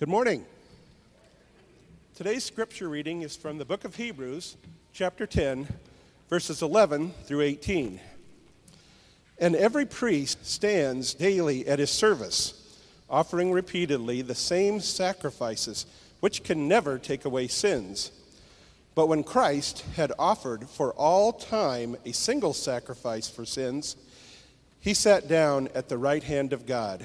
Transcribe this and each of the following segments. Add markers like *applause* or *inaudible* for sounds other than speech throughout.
Good morning. Today's scripture reading is from the book of Hebrews, chapter 10, verses 11 through 18. And every priest stands daily at his service, offering repeatedly the same sacrifices, which can never take away sins. But when Christ had offered for all time a single sacrifice for sins, he sat down at the right hand of God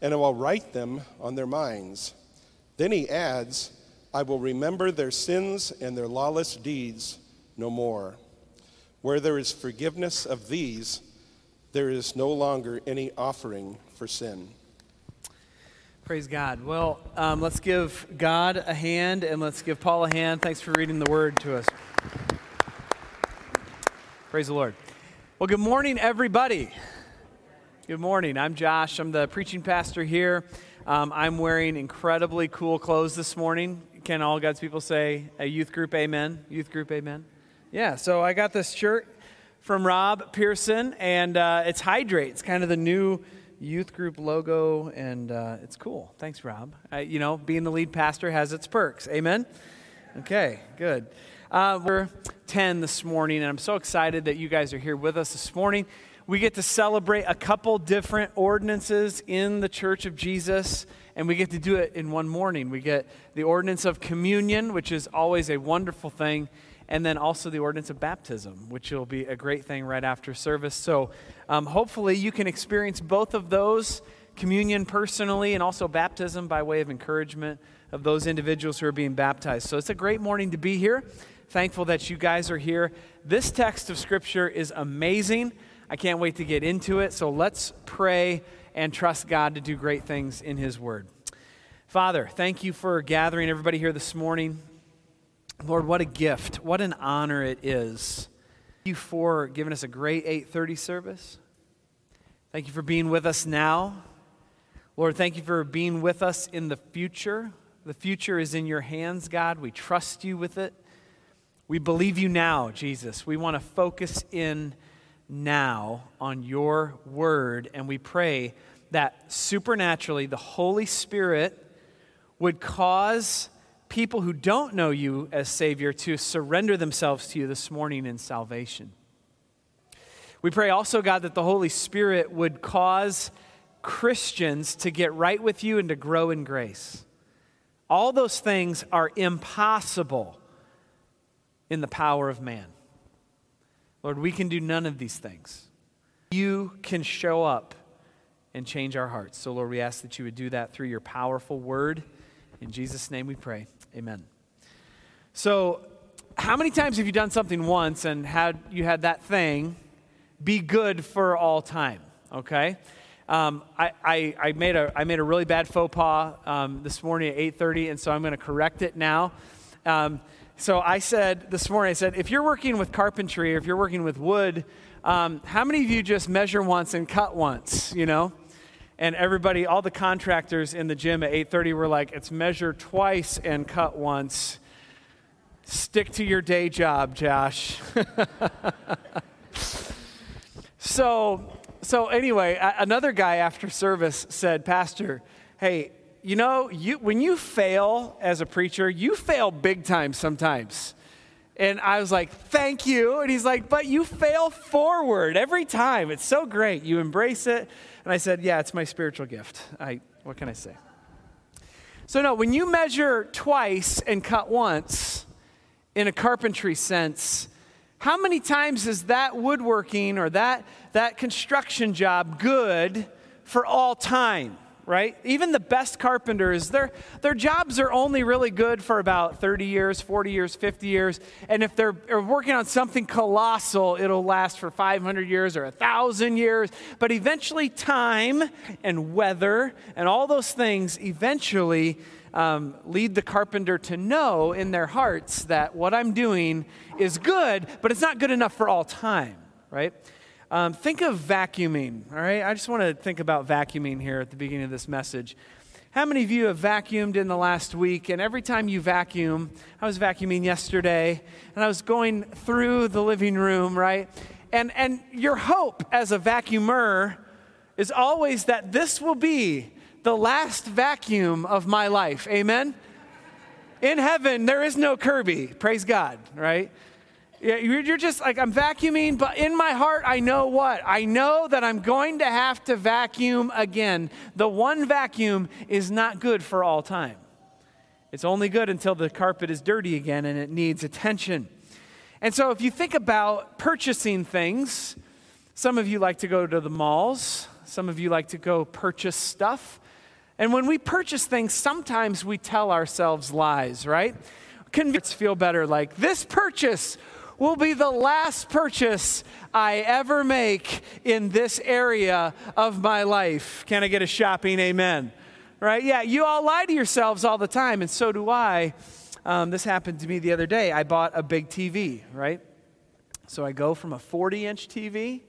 and I will write them on their minds. Then he adds, I will remember their sins and their lawless deeds no more. Where there is forgiveness of these, there is no longer any offering for sin. Praise God. Well, um, let's give God a hand and let's give Paul a hand. Thanks for reading the word to us. Praise the Lord. Well, good morning, everybody. Good morning. I'm Josh. I'm the preaching pastor here. Um, I'm wearing incredibly cool clothes this morning. Can all God's people say a youth group amen? Youth group amen? Yeah, so I got this shirt from Rob Pearson, and uh, it's Hydrate. It's kind of the new youth group logo, and uh, it's cool. Thanks, Rob. Uh, you know, being the lead pastor has its perks. Amen? Okay, good. Uh, we're 10 this morning, and I'm so excited that you guys are here with us this morning we get to celebrate a couple different ordinances in the Church of Jesus, and we get to do it in one morning. We get the ordinance of communion, which is always a wonderful thing, and then also the ordinance of baptism, which will be a great thing right after service. So um, hopefully you can experience both of those communion personally and also baptism by way of encouragement of those individuals who are being baptized. So it's a great morning to be here. Thankful that you guys are here. This text of Scripture is amazing. I can't wait to get into it. So let's pray and trust God to do great things in His Word. Father, thank you for gathering everybody here this morning. Lord, what a gift. What an honor it is. Thank you for giving us a great 8:30 service. Thank you for being with us now. Lord, thank you for being with us in the future. The future is in your hands, God. We trust you with it. We believe you now, Jesus. We want to focus in now on your word, and we pray that supernaturally the Holy Spirit would cause people who don't know you as Savior to surrender themselves to you this morning in salvation. We pray also, God, that the Holy Spirit would cause Christians to get right with you and to grow in grace. All those things are impossible in the power of man. Lord, we can do none of these things. You can show up and change our hearts. So, Lord, we ask that you would do that through your powerful word. In Jesus' name we pray. Amen. So, how many times have you done something once and had you had that thing be good for all time? Okay. Um, I, I, I, made a, I made a really bad faux pas um, this morning at 8.30, and so I'm going to correct it now. Um, so I said this morning, I said, if you're working with carpentry or if you're working with wood, um, how many of you just measure once and cut once, you know? And everybody, all the contractors in the gym at 8:30 were like, "It's measure twice and cut once." Stick to your day job, Josh. *laughs* so, so anyway, another guy after service said, "Pastor, hey, you know, you, when you fail as a preacher, you fail big time sometimes. And I was like, thank you. And he's like, but you fail forward every time. It's so great. You embrace it. And I said, yeah, it's my spiritual gift. I, what can I say? So, no, when you measure twice and cut once in a carpentry sense, how many times is that woodworking or that, that construction job good for all time? Right? Even the best carpenters, their, their jobs are only really good for about 30 years, 40 years, 50 years. And if they're working on something colossal, it'll last for 500 years or 1,000 years. But eventually, time and weather and all those things eventually um, lead the carpenter to know in their hearts that what I'm doing is good, but it's not good enough for all time, right? Um, think of vacuuming, all right? I just want to think about vacuuming here at the beginning of this message. How many of you have vacuumed in the last week? And every time you vacuum, I was vacuuming yesterday, and I was going through the living room, right? And, and your hope as a vacuumer is always that this will be the last vacuum of my life. Amen? In heaven, there is no Kirby. Praise God, right? You're just like, I'm vacuuming, but in my heart, I know what? I know that I'm going to have to vacuum again. The one vacuum is not good for all time. It's only good until the carpet is dirty again and it needs attention. And so, if you think about purchasing things, some of you like to go to the malls, some of you like to go purchase stuff. And when we purchase things, sometimes we tell ourselves lies, right? Convince feel better like this purchase will be the last purchase I ever make in this area of my life. Can I get a shopping amen? Right? Yeah, you all lie to yourselves all the time, and so do I. Um, this happened to me the other day. I bought a big TV, right? So I go from a 40 inch TV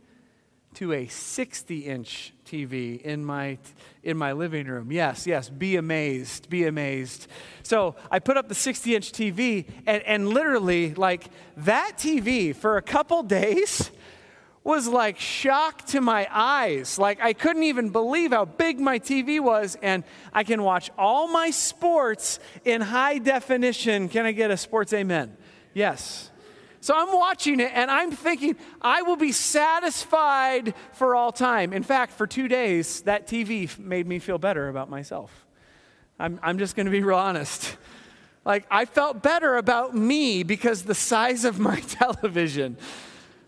to a 60 inch TV in my, in my living room. Yes, yes, be amazed, be amazed. So I put up the 60 inch TV, and, and literally, like, that TV for a couple days was like shock to my eyes. Like, I couldn't even believe how big my TV was, and I can watch all my sports in high definition. Can I get a sports amen? Yes. So I'm watching it and I'm thinking, I will be satisfied for all time. In fact, for two days, that TV made me feel better about myself. I'm, I'm just going to be real honest. Like, I felt better about me because the size of my *laughs* television.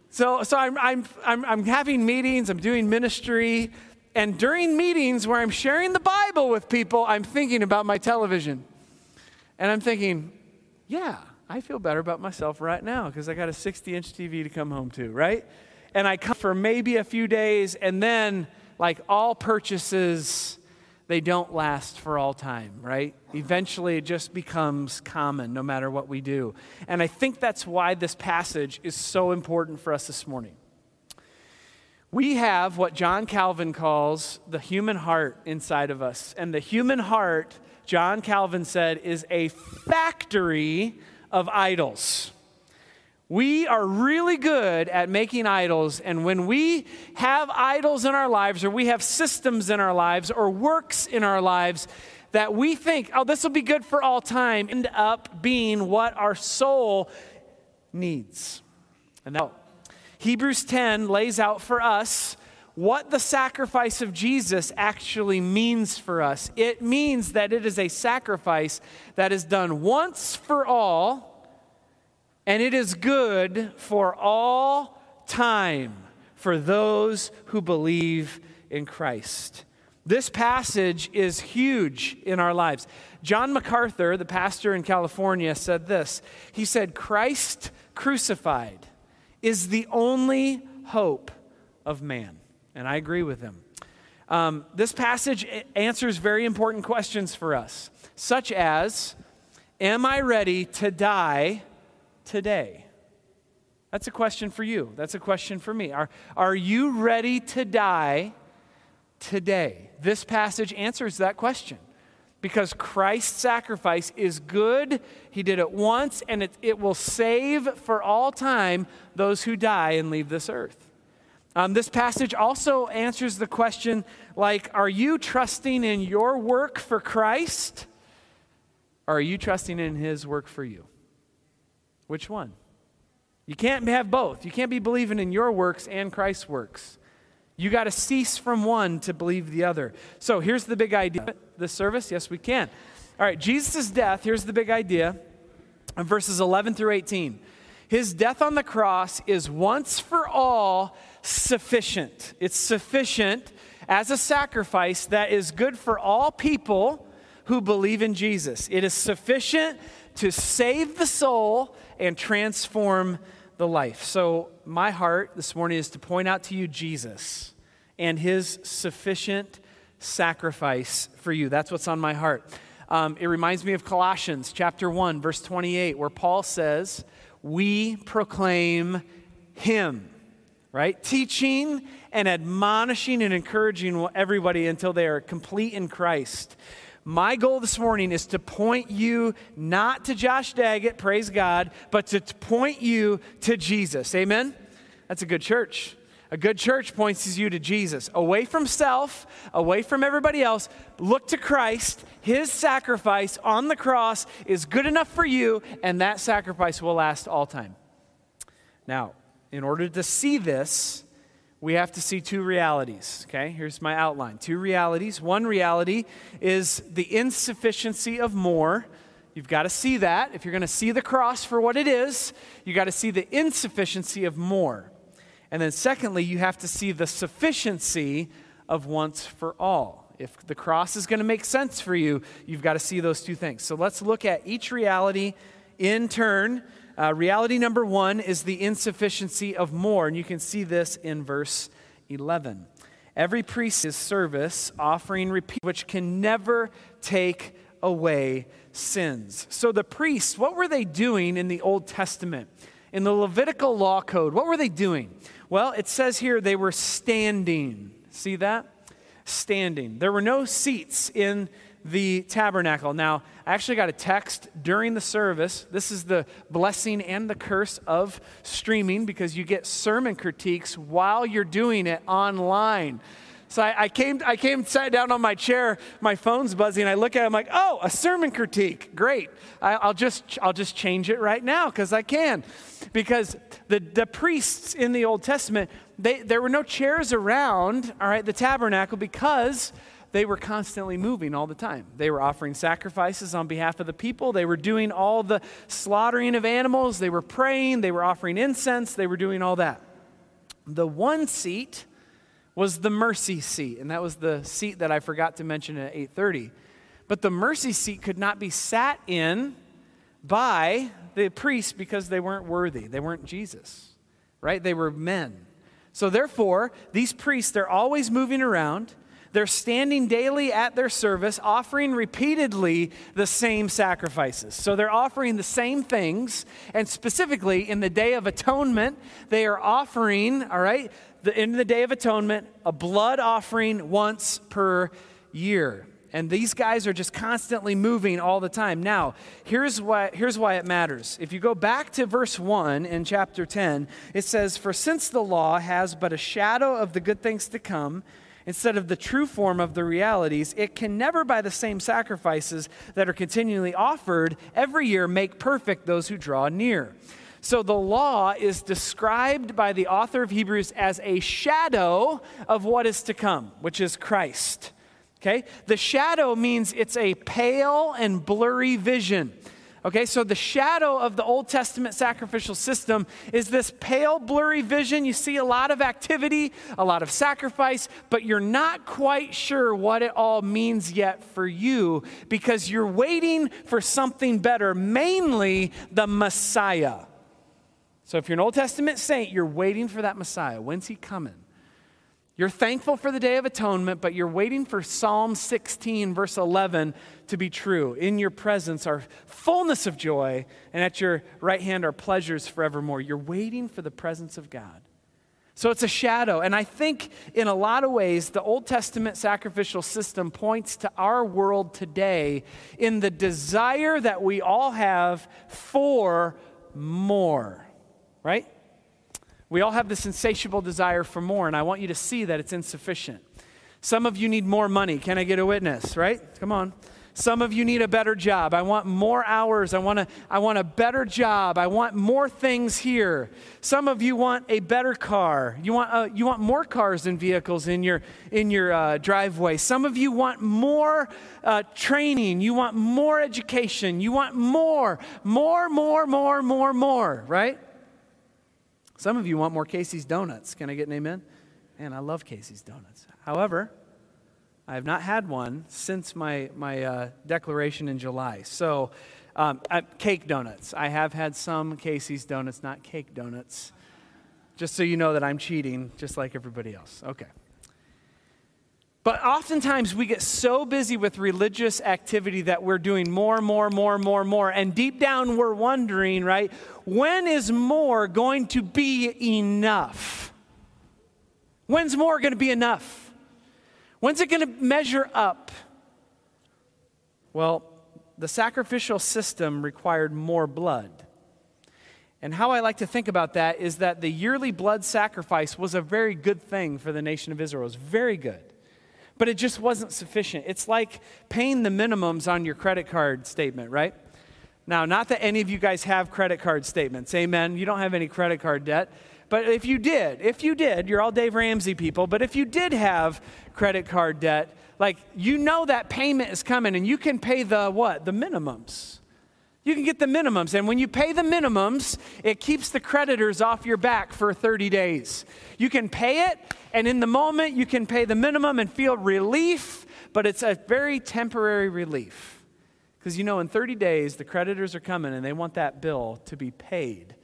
So, so I'm, I'm, I'm, I'm having meetings, I'm doing ministry, and during meetings where I'm sharing the Bible with people, I'm thinking about my television. And I'm thinking, yeah, I feel better about myself right now because I got a 60 inch TV to come home to, right? And I come for maybe a few days, and then, like all purchases, they don't last for all time, right? Eventually, it just becomes common no matter what we do. And I think that's why this passage is so important for us this morning. We have what John Calvin calls the human heart inside of us. And the human heart, John Calvin said, is a factory of idols. We are really good at making idols, and when we have idols in our lives, or we have systems in our lives, or works in our lives that we think, oh, this will be good for all time, end up being what our soul needs. And now, Hebrews 10 lays out for us what the sacrifice of Jesus actually means for us. It means that it is a sacrifice that is done once for all, and it is good for all time for those who believe in Christ. This passage is huge in our lives. John MacArthur, the pastor in California, said this. He said, Christ crucified is the only hope of man. And I agree with him. Um, this passage answers very important questions for us, such as Am I ready to die today? That's a question for you. That's a question for me. Are, are you ready to die today? This passage answers that question because Christ's sacrifice is good. He did it once, and it, it will save for all time those who die and leave this earth. Um, this passage also answers the question like, are you trusting in your work for Christ? Or are you trusting in his work for you? Which one? You can't have both. You can't be believing in your works and Christ's works. You got to cease from one to believe the other. So here's the big idea. The service? Yes, we can. All right, Jesus' death, here's the big idea. Verses 11 through 18. His death on the cross is once for all sufficient. It's sufficient as a sacrifice that is good for all people who believe in Jesus. It is sufficient to save the soul and transform the life. So, my heart this morning is to point out to you Jesus and his sufficient sacrifice for you. That's what's on my heart. Um, it reminds me of Colossians chapter 1, verse 28, where Paul says, We proclaim him, right? Teaching and admonishing and encouraging everybody until they are complete in Christ. My goal this morning is to point you not to Josh Daggett, praise God, but to point you to Jesus. Amen? That's a good church. A good church points you to Jesus. Away from self, away from everybody else, look to Christ. His sacrifice on the cross is good enough for you, and that sacrifice will last all time. Now, in order to see this, we have to see two realities. Okay, here's my outline two realities. One reality is the insufficiency of more. You've got to see that. If you're going to see the cross for what it is, you've got to see the insufficiency of more. And then, secondly, you have to see the sufficiency of once for all. If the cross is going to make sense for you, you've got to see those two things. So let's look at each reality in turn uh, reality number one is the insufficiency of more, and you can see this in verse 11. Every priest is service, offering repeat, which can never take away sins. So the priests, what were they doing in the Old Testament? In the Levitical law code, what were they doing? Well, it says here they were standing. See that? Standing. There were no seats in the tabernacle. Now, I actually got a text during the service. This is the blessing and the curse of streaming because you get sermon critiques while you're doing it online. So I, I, came, I came, sat down on my chair, my phone's buzzing. I look at it, I'm like, oh, a sermon critique. Great. I, will just, I'll just change it right now because I can. Because the, the priests in the Old Testament, they, there were no chairs around, all right, the tabernacle because they were constantly moving all the time. They were offering sacrifices on behalf of the people. They were doing all the slaughtering of animals. They were praying. They were offering incense. They were doing all that. The one seat was the mercy seat, and that was the seat that I forgot to mention at 8:30. But the mercy seat could not be sat in by the priests because they weren't worthy. They weren't Jesus, right? They were men. So therefore, these priests, they're always moving around. They're standing daily at their service, offering repeatedly the same sacrifices. So they're offering the same things, and specifically in the Day of Atonement, they are offering, all right, the, in the Day of Atonement, a blood offering once per year. And these guys are just constantly moving all the time. Now, here's why, here's why it matters. If you go back to verse 1 in chapter 10, it says, For since the law has but a shadow of the good things to come, instead of the true form of the realities, it can never, by the same sacrifices that are continually offered every year, make perfect those who draw near. So the law is described by the author of Hebrews as a shadow of what is to come, which is Christ. Okay? The shadow means it's a pale and blurry vision. Okay, so the shadow of the Old Testament sacrificial system is this pale, blurry vision. You see a lot of activity, a lot of sacrifice, but you're not quite sure what it all means yet for you because you're waiting for something better, mainly the Messiah. So if you're an Old Testament saint, you're waiting for that Messiah. When's he coming? You're thankful for the Day of Atonement, but you're waiting for Psalm 16, verse 11, to be true. In your presence are fullness of joy, and at your right hand are pleasures forevermore. You're waiting for the presence of God. So it's a shadow. And I think in a lot of ways, the Old Testament sacrificial system points to our world today in the desire that we all have for more, right? We all have this insatiable desire for more, and I want you to see that it's insufficient. Some of you need more money. Can I get a witness, right? Come on. Some of you need a better job. I want more hours. I want, a, I want a better job. I want more things here. Some of you want a better car. You want, uh, you want more cars and vehicles in your, in your uh, driveway. Some of you want more uh, training. You want more education. You want more, more, more, more, more, more, right? Some of you want more Casey's Donuts. Can I get an amen? Man, I love Casey's Donuts. However, I have not had one since my, my uh, declaration in July. So, um, cake donuts. I have had some Casey's Donuts, not cake donuts. Just so you know that I'm cheating, just like everybody else. Okay. But oftentimes we get so busy with religious activity that we're doing more, more, more, more, more. And deep down we're wondering, right, when is more going to be enough? When's more going to be enough? When's it going to measure up? Well, the sacrificial system required more blood. And how I like to think about that is that the yearly blood sacrifice was a very good thing for the nation of Israel. It was very good but it just wasn't sufficient. It's like paying the minimums on your credit card statement, right? Now, not that any of you guys have credit card statements. Amen. You don't have any credit card debt. But if you did, if you did, you're all Dave Ramsey people, but if you did have credit card debt, like you know that payment is coming and you can pay the what? The minimums. You can get the minimums. And when you pay the minimums, it keeps the creditors off your back for 30 days. You can pay it, and in the moment, you can pay the minimum and feel relief, but it's a very temporary relief. Because you know, in 30 days, the creditors are coming and they want that bill to be paid.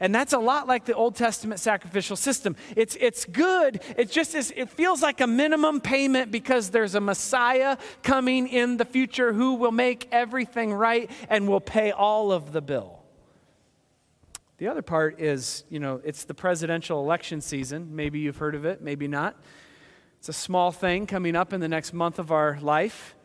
And that's a lot like the Old Testament sacrificial system. It's, it's good. It just it feels like a minimum payment because there's a Messiah coming in the future who will make everything right and will pay all of the bill. The other part is, you know, it's the presidential election season. Maybe you've heard of it, maybe not. It's a small thing coming up in the next month of our life.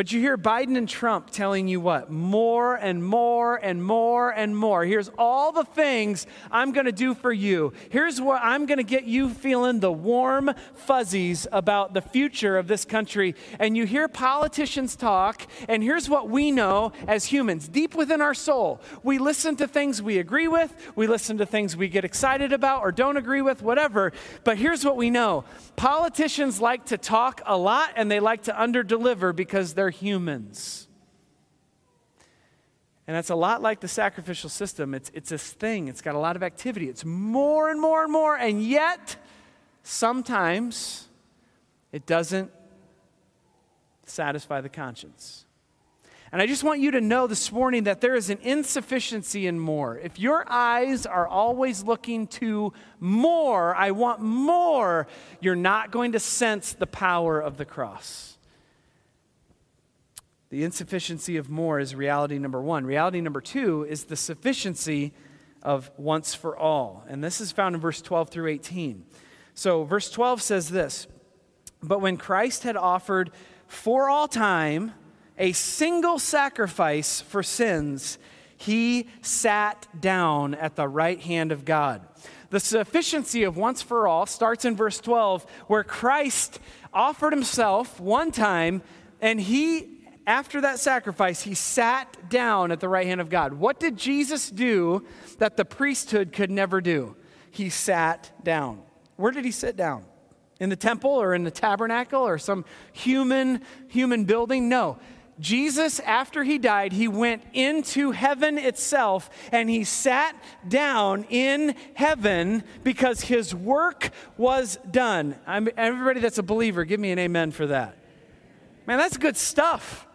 But you hear Biden and Trump telling you what? More and more and more and more. Here's all the things I'm going to do for you. Here's what I'm going to get you feeling the warm fuzzies about the future of this country. And you hear politicians talk, and here's what we know as humans deep within our soul. We listen to things we agree with, we listen to things we get excited about or don't agree with, whatever. But here's what we know politicians like to talk a lot and they like to underdeliver because they're humans. And that's a lot like the sacrificial system. It's, it's this thing, it's got a lot of activity. It's more and more and more, and yet sometimes it doesn't satisfy the conscience. And I just want you to know this morning that there is an insufficiency in more. If your eyes are always looking to more, I want more, you're not going to sense the power of the cross. The insufficiency of more is reality number one. Reality number two is the sufficiency of once for all. And this is found in verse 12 through 18. So, verse 12 says this But when Christ had offered for all time, a single sacrifice for sins, he sat down at the right hand of God. The sufficiency of once for all starts in verse 12, where Christ offered himself one time, and he, after that sacrifice, he sat down at the right hand of God. What did Jesus do that the priesthood could never do? He sat down. Where did he sit down? In the temple or in the tabernacle or some human human building? No. Jesus, after he died, he went into heaven itself and he sat down in heaven because his work was done. I'm, everybody that's a believer, give me an amen for that. Man, that's good stuff.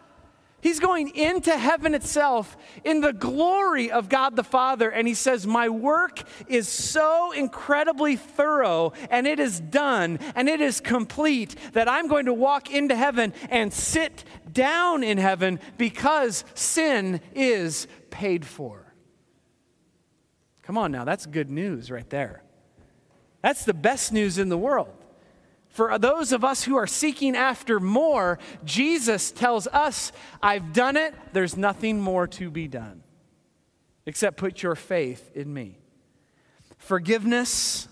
He's going into heaven itself in the glory of God the Father, and he says, My work is so incredibly thorough, and it is done, and it is complete, that I'm going to walk into heaven and sit down in heaven because sin is paid for. Come on now, that's good news right there. That's the best news in the world. For those of us who are seeking after more, Jesus tells us, I've done it, there's nothing more to be done except put your faith in me. Forgiveness,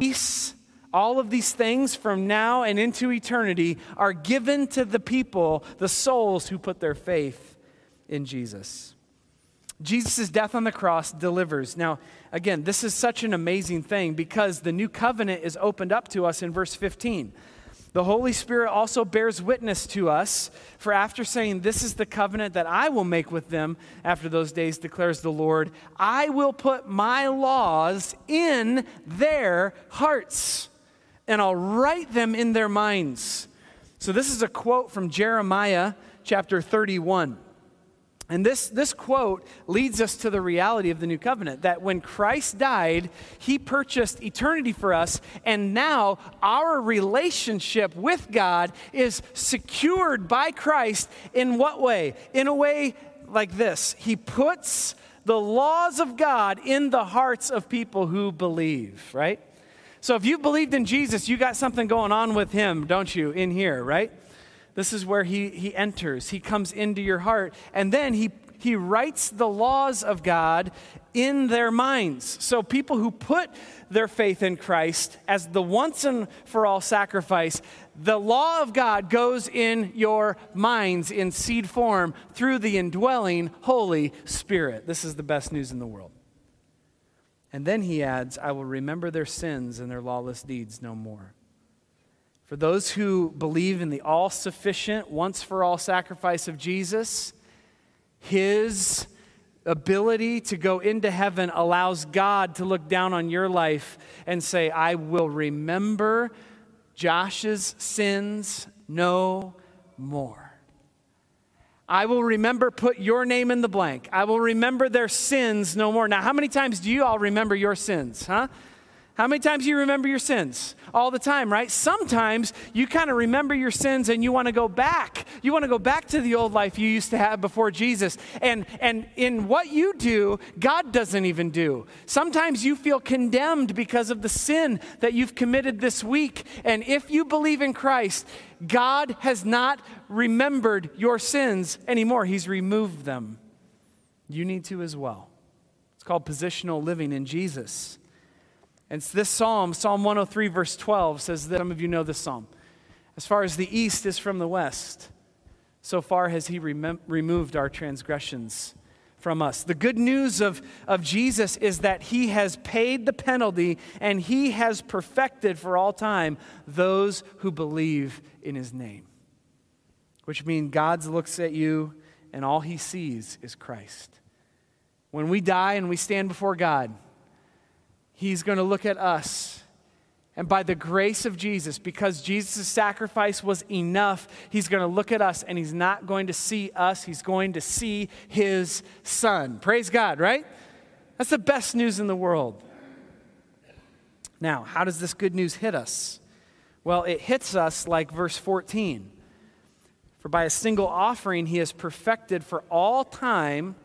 peace, all of these things from now and into eternity are given to the people, the souls who put their faith in Jesus. Jesus' death on the cross delivers. Now, again, this is such an amazing thing because the new covenant is opened up to us in verse 15. The Holy Spirit also bears witness to us, for after saying, This is the covenant that I will make with them after those days, declares the Lord, I will put my laws in their hearts and I'll write them in their minds. So, this is a quote from Jeremiah chapter 31. And this, this quote leads us to the reality of the new covenant that when Christ died, he purchased eternity for us, and now our relationship with God is secured by Christ in what way? In a way like this He puts the laws of God in the hearts of people who believe, right? So if you believed in Jesus, you got something going on with him, don't you, in here, right? This is where he, he enters. He comes into your heart, and then he, he writes the laws of God in their minds. So people who put their faith in Christ as the once and for all sacrifice, the law of God goes in your minds in seed form through the indwelling Holy Spirit. This is the best news in the world. And then he adds, I will remember their sins and their lawless deeds no more. For those who believe in the all sufficient, once for all sacrifice of Jesus, his ability to go into heaven allows God to look down on your life and say, I will remember Josh's sins no more. I will remember, put your name in the blank. I will remember their sins no more. Now, how many times do you all remember your sins, huh? How many times do you remember your sins? All the time, right? Sometimes you kind of remember your sins and you want to go back. You want to go back to the old life you used to have before Jesus. And, and in what you do, God doesn't even do. Sometimes you feel condemned because of the sin that you've committed this week. And if you believe in Christ, God has not remembered your sins anymore, He's removed them. You need to as well. It's called positional living in Jesus. And this psalm, Psalm 103, verse 12, says that some of you know this psalm. As far as the east is from the west, so far has he rem- removed our transgressions from us. The good news of, of Jesus is that he has paid the penalty and he has perfected for all time those who believe in his name. Which means God looks at you and all he sees is Christ. When we die and we stand before God, He's going to look at us. And by the grace of Jesus, because Jesus' sacrifice was enough, he's going to look at us and he's not going to see us, he's going to see his son. Praise God, right? That's the best news in the world. Now, how does this good news hit us? Well, it hits us like verse 14. For by a single offering, he has perfected for all time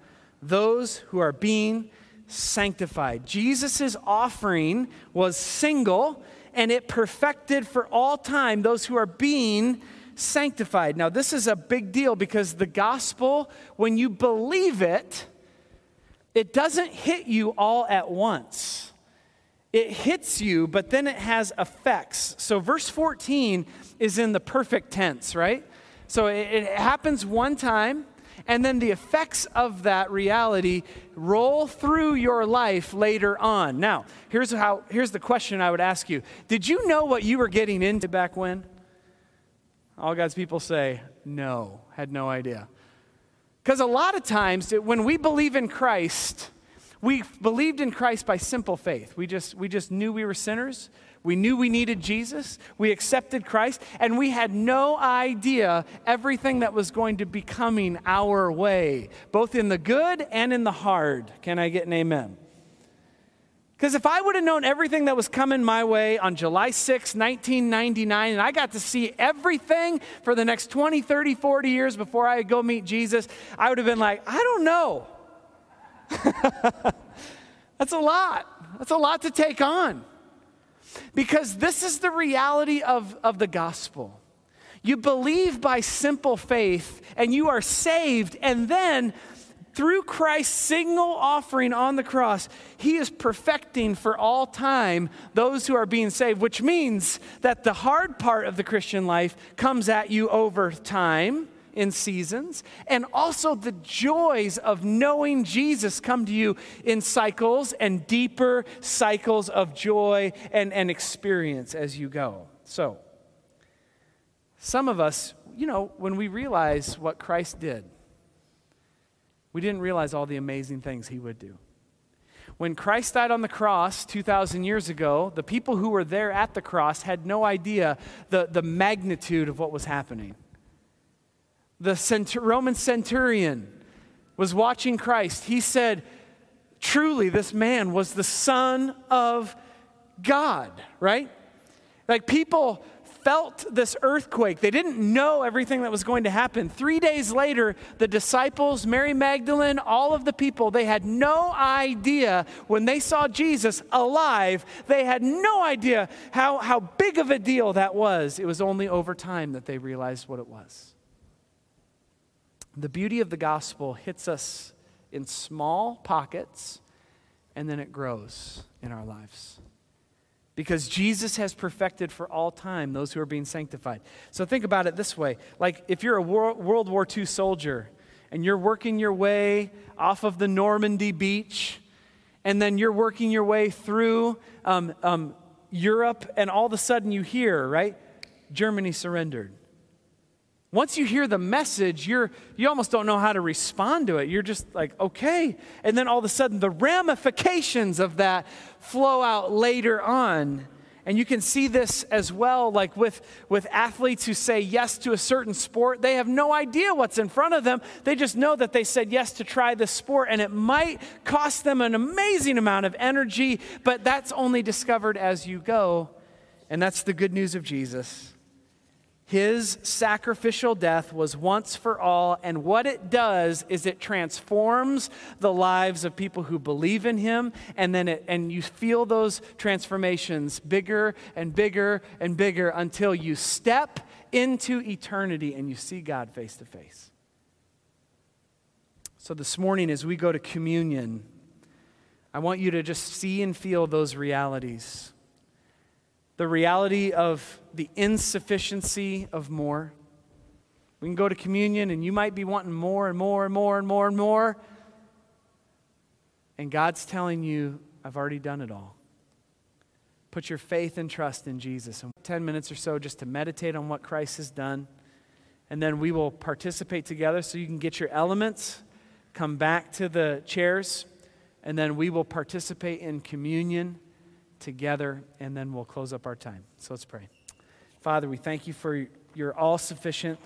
those who are being sanctified. Jesus' offering was single and it perfected for all time those who are being sanctified. Now, this is a big deal because the gospel, when you believe it, it doesn't hit you all at once. It hits you, but then it has effects. So, verse 14 is in the perfect tense, right? So, it, it happens one time, and then the effects of that reality roll through your life later on. Now, here's how here's the question I would ask you. Did you know what you were getting into back when? All God's people say, "No, had no idea." Cuz a lot of times when we believe in Christ, we believed in Christ by simple faith. We just we just knew we were sinners. We knew we needed Jesus. We accepted Christ, and we had no idea everything that was going to be coming our way, both in the good and in the hard. Can I get an amen? Because if I would have known everything that was coming my way on July 6, 1999, and I got to see everything for the next 20, 30, 40 years before I go meet Jesus, I would have been like, I don't know. *laughs* That's a lot. That's a lot to take on. Because this is the reality of, of the gospel. You believe by simple faith and you are saved, and then through Christ's single offering on the cross, He is perfecting for all time those who are being saved, which means that the hard part of the Christian life comes at you over time in seasons, and also the joys of knowing Jesus come to you in cycles and deeper cycles of joy and, and experience as you go. So, some of us, you know, when we realize what Christ did, we didn't realize all the amazing things he would do. When Christ died on the cross 2,000 years ago, the people who were there at the cross had no idea the, the magnitude of what was happening. The Roman centurion was watching Christ. He said, Truly, this man was the Son of God, right? Like people felt this earthquake. They didn't know everything that was going to happen. Three days later, the disciples, Mary Magdalene, all of the people, they had no idea when they saw Jesus alive, they had no idea how, how big of a deal that was. It was only over time that they realized what it was. The beauty of the gospel hits us in small pockets and then it grows in our lives because Jesus has perfected for all time those who are being sanctified. So think about it this way like if you're a World War II soldier and you're working your way off of the Normandy beach, and then you're working your way through um, um, Europe, and all of a sudden you hear, right? Germany surrendered. Once you hear the message, you're, you almost don't know how to respond to it. You're just like, okay. And then all of a sudden, the ramifications of that flow out later on. And you can see this as well, like with, with athletes who say yes to a certain sport. They have no idea what's in front of them. They just know that they said yes to try this sport, and it might cost them an amazing amount of energy, but that's only discovered as you go. And that's the good news of Jesus. His sacrificial death was once for all, and what it does is it transforms the lives of people who believe in him, and then it, and you feel those transformations bigger and bigger and bigger until you step into eternity and you see God face to face. So this morning, as we go to communion, I want you to just see and feel those realities the reality of the insufficiency of more. We can go to communion and you might be wanting more and more and more and more and more. And God's telling you, I've already done it all. Put your faith and trust in Jesus. And 10 minutes or so just to meditate on what Christ has done. And then we will participate together so you can get your elements, come back to the chairs, and then we will participate in communion together, and then we'll close up our time. So let's pray. Father, we thank you for your all sufficient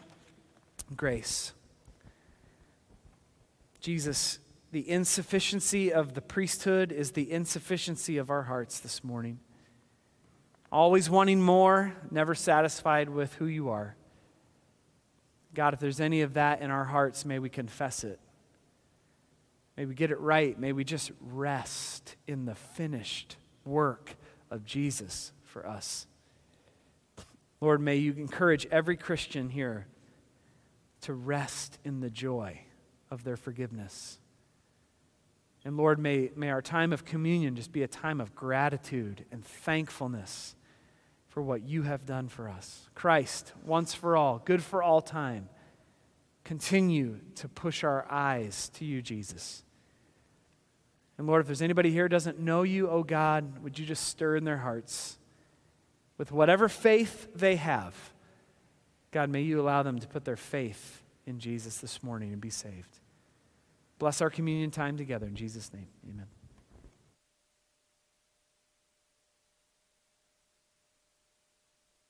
grace. Jesus, the insufficiency of the priesthood is the insufficiency of our hearts this morning. Always wanting more, never satisfied with who you are. God, if there's any of that in our hearts, may we confess it. May we get it right. May we just rest in the finished work of Jesus for us. Lord, may you encourage every Christian here to rest in the joy of their forgiveness. And Lord, may, may our time of communion just be a time of gratitude and thankfulness for what you have done for us. Christ, once for all, good for all time, continue to push our eyes to you, Jesus. And Lord, if there's anybody here doesn't know you, oh God, would you just stir in their hearts with whatever faith they have? God, may you allow them to put their faith in Jesus this morning and be saved. Bless our communion time together in Jesus' name. Amen.